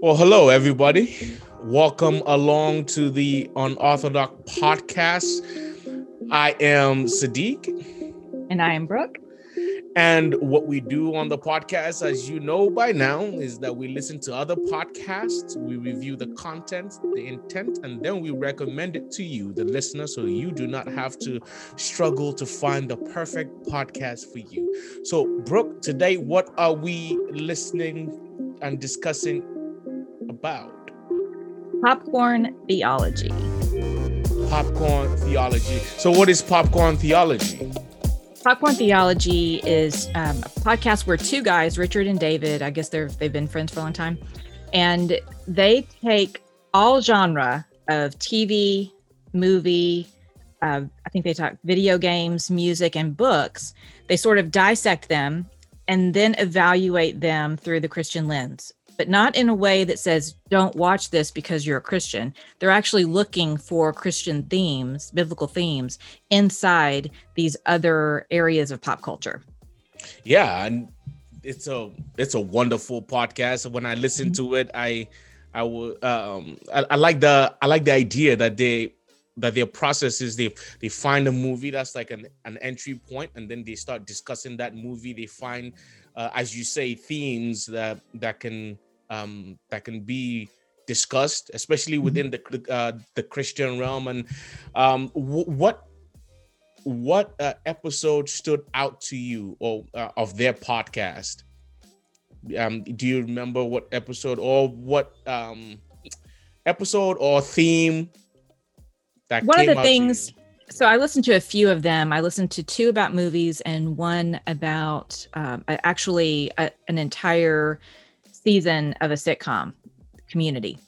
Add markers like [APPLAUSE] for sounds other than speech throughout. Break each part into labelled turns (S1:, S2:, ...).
S1: Well, hello, everybody. Welcome along to the Unorthodox podcast. I am Sadiq.
S2: And I am Brooke.
S1: And what we do on the podcast, as you know by now, is that we listen to other podcasts, we review the content, the intent, and then we recommend it to you, the listener, so you do not have to struggle to find the perfect podcast for you. So, Brooke, today, what are we listening and discussing about?
S2: Popcorn theology.
S1: Popcorn theology. So, what is popcorn theology?
S2: Popcorn Theology is um, a podcast where two guys, Richard and David, I guess they're they've been friends for a long time, and they take all genre of TV, movie, uh, I think they talk video games, music, and books. They sort of dissect them and then evaluate them through the Christian lens but not in a way that says, don't watch this because you're a Christian. They're actually looking for Christian themes, biblical themes inside these other areas of pop culture.
S1: Yeah. And it's a it's a wonderful podcast. When I listen mm-hmm. to it, I I will um I, I like the I like the idea that they that their process is they they find a movie that's like an, an entry point and then they start discussing that movie they find uh, as you say themes that that can um, that can be discussed, especially mm-hmm. within the uh, the Christian realm. And um, w- what what uh, episode stood out to you or uh, of their podcast? Um, do you remember what episode or what um, episode or theme
S2: that one of the things? So I listened to a few of them. I listened to two about movies and one about um, actually a, an entire season of a sitcom community.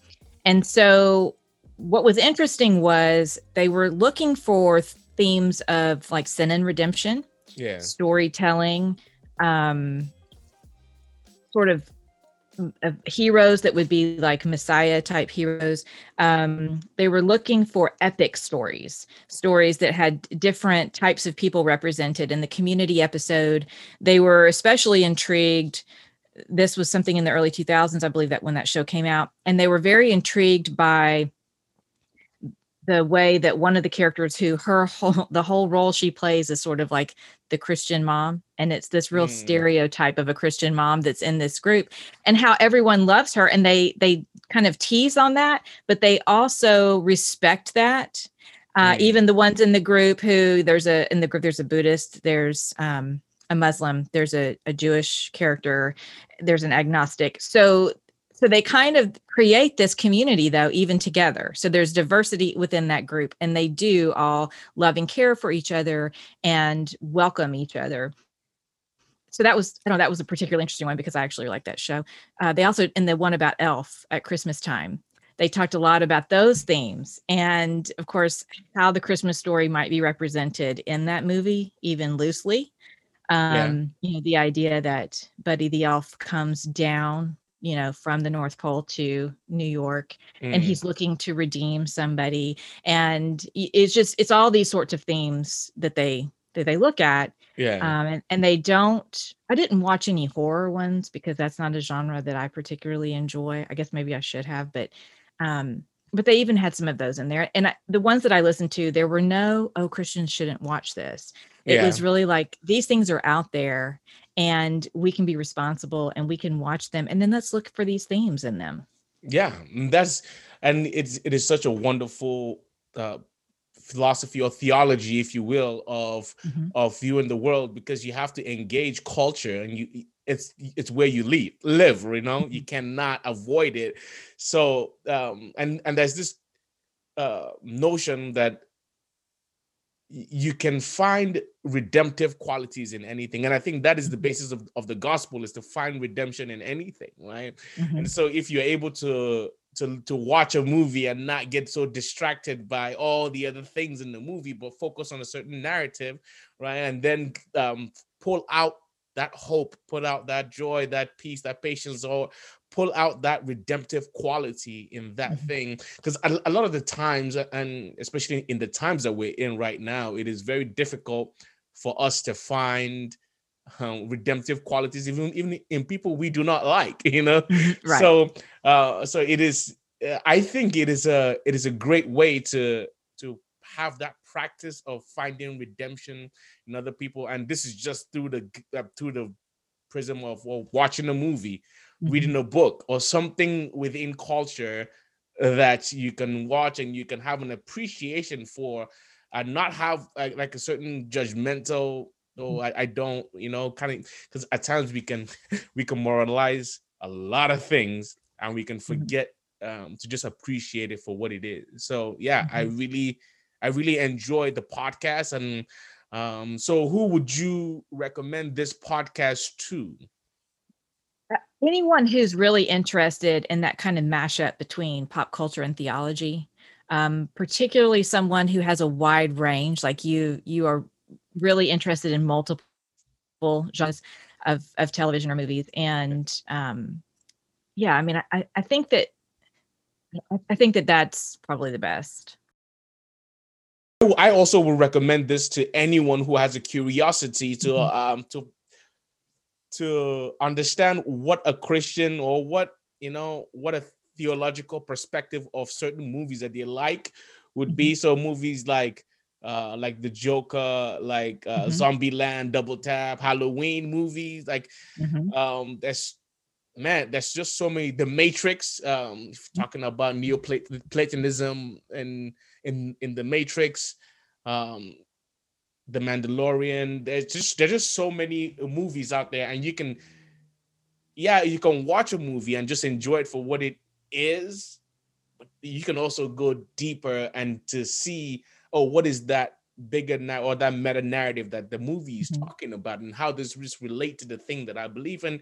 S2: And so what was interesting was they were looking for themes of like sin and redemption,
S1: yeah,
S2: storytelling, um, sort of, of heroes that would be like Messiah type heroes. Um, they were looking for epic stories, stories that had different types of people represented. In the community episode, they were especially intrigued this was something in the early 2000s, I believe that when that show came out, and they were very intrigued by the way that one of the characters who her [LAUGHS] whole the whole role she plays is sort of like the Christian mom and it's this real mm. stereotype of a Christian mom that's in this group and how everyone loves her and they they kind of tease on that but they also respect that uh, mm. even the ones in the group who there's a in the group there's a Buddhist there's um a Muslim, there's a, a Jewish character, there's an agnostic. So so they kind of create this community though even together. So there's diversity within that group and they do all love and care for each other and welcome each other. So that was i know that was a particularly interesting one because i actually like that show. Uh, they also in the one about elf at christmas time they talked a lot about those themes and of course how the christmas story might be represented in that movie even loosely um, yeah. you know, the idea that Buddy the Elf comes down, you know, from the North Pole to New York mm. and he's looking to redeem somebody. And it's just, it's all these sorts of themes that they, that they look at.
S1: Yeah.
S2: Um, and, and they don't, I didn't watch any horror ones because that's not a genre that I particularly enjoy. I guess maybe I should have, but, um, but they even had some of those in there. And I, the ones that I listened to, there were no, oh, Christians shouldn't watch this. It yeah. was really like these things are out there and we can be responsible and we can watch them. And then let's look for these themes in them.
S1: Yeah. Mm, that's, and it's, it is such a wonderful, uh, philosophy or theology if you will of mm-hmm. of viewing the world because you have to engage culture and you it's it's where you live live you know you mm-hmm. cannot avoid it so um and and there's this uh notion that you can find redemptive qualities in anything and i think that is the mm-hmm. basis of, of the gospel is to find redemption in anything right mm-hmm. and so if you're able to to to watch a movie and not get so distracted by all the other things in the movie but focus on a certain narrative right and then um pull out that hope, put out that joy, that peace, that patience, or pull out that redemptive quality in that mm-hmm. thing. Because a, a, lot of the times, and especially in the times that we're in right now, it is very difficult for us to find um, redemptive qualities, even even in people we do not like. [LAUGHS] You know,
S2: Mhm, right.
S1: so uh, so it is. uh, I think it is a it is a great way to to have that practice of finding redemption in other people, and this is just through the uh, through the prism of well, watching a movie,
S2: Mhm.
S1: reading a book, or something within culture that you can watch and you can have an appreciation for, and not have like, like a certain judgmental. Oh, I, I don't, you know, kind of because at times we can [LAUGHS] we can moralize a lot of things and we can forget um, to just appreciate it for what it is. So yeah, I really, I really enjoyed the podcast. And um, so, who would you recommend this podcast to?
S2: anyone who's really interested in that kind of mashup between pop culture and theology um, particularly someone who has a wide range like you you are really interested in multiple genres of, of television or movies and um, yeah i mean I, I think that I- think that that's probably the best
S1: I also would recommend this to anyone who has a curiosity to
S2: Mhm.
S1: um to to understand what a Christian or what you know what a theological perspective of certain movies that they like would be. So movies like uh like the Joker, like uh
S2: Mhm.
S1: Zombieland, Double Tap, Halloween movies, like
S2: Mhm.
S1: um there's man there's just so many the matrix um talking about neoplatonism and in in the matrix um the mandalorian there's just there's just so many movies out there and you can yeah you can watch a movie and just enjoy it for what it is but you can also go deeper and to see oh what is that bigger now or that meta narrative that the movie is
S2: Mhm.
S1: talking about and how does this relate to the thing that i believe in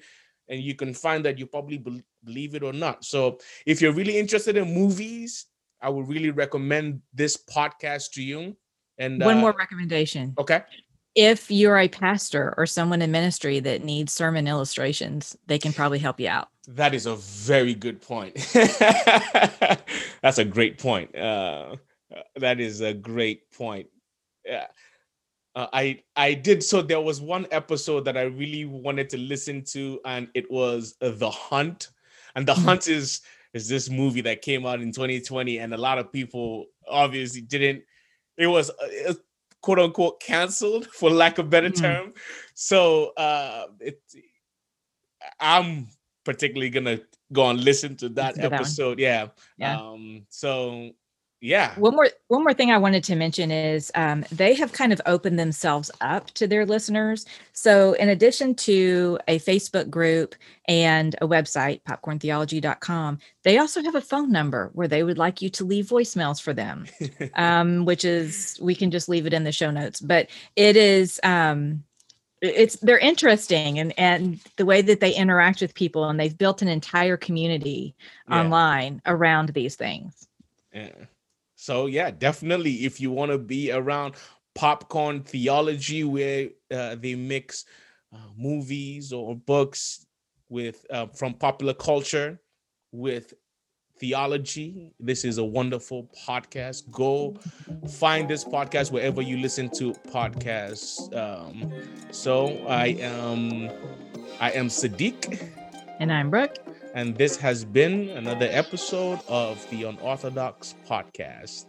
S1: and you can find that you probably bel- believe it or not so if you're really interested in movies i would really recommend this podcast to you and
S2: one
S1: uh,
S2: more recommendation
S1: okay
S2: if you're a pastor or someone in ministry that needs sermon illustrations they can probably help you out
S1: That is a very good point. [LAUGHS] That's a great point. Uh, that is a great point. Yeah. Uh, I I did so. There was one episode that I really wanted to listen to, and it was uh, The Hunt. And The
S2: Mhm.
S1: Hunt is is this movie that came out in 2020, and a lot of people obviously didn't. It was, uh, quote unquote canceled [LAUGHS] for lack of better
S2: Mhm.
S1: term. So uh, it I'm particularly gonna go and listen to that
S2: Listen to that
S1: episode. Yeah.
S2: Yeah.
S1: Um. So yeah.
S2: one more one more thing i wanted to mention is um, they have kind of opened themselves up to their listeners so in addition to a facebook group and a website popcorntheology.com they also have a phone number where they would like you to leave voicemails for them [LAUGHS] um, which is we can just leave it in the show notes but it is um, it's they're interesting and and the way that they interact with people and they've built an entire community
S1: Yeah.
S2: online around these things
S1: Yeah. So yeah, definitely if you want to be around popcorn theology where uh, they mix uh, movies or books with uh, from popular culture with theology, this is a wonderful podcast. Go find this podcast wherever you listen to podcasts. Um, so I am I am Sadiq.
S2: and i'm brooke
S1: And this has been another episode of the Unorthodox Podcast.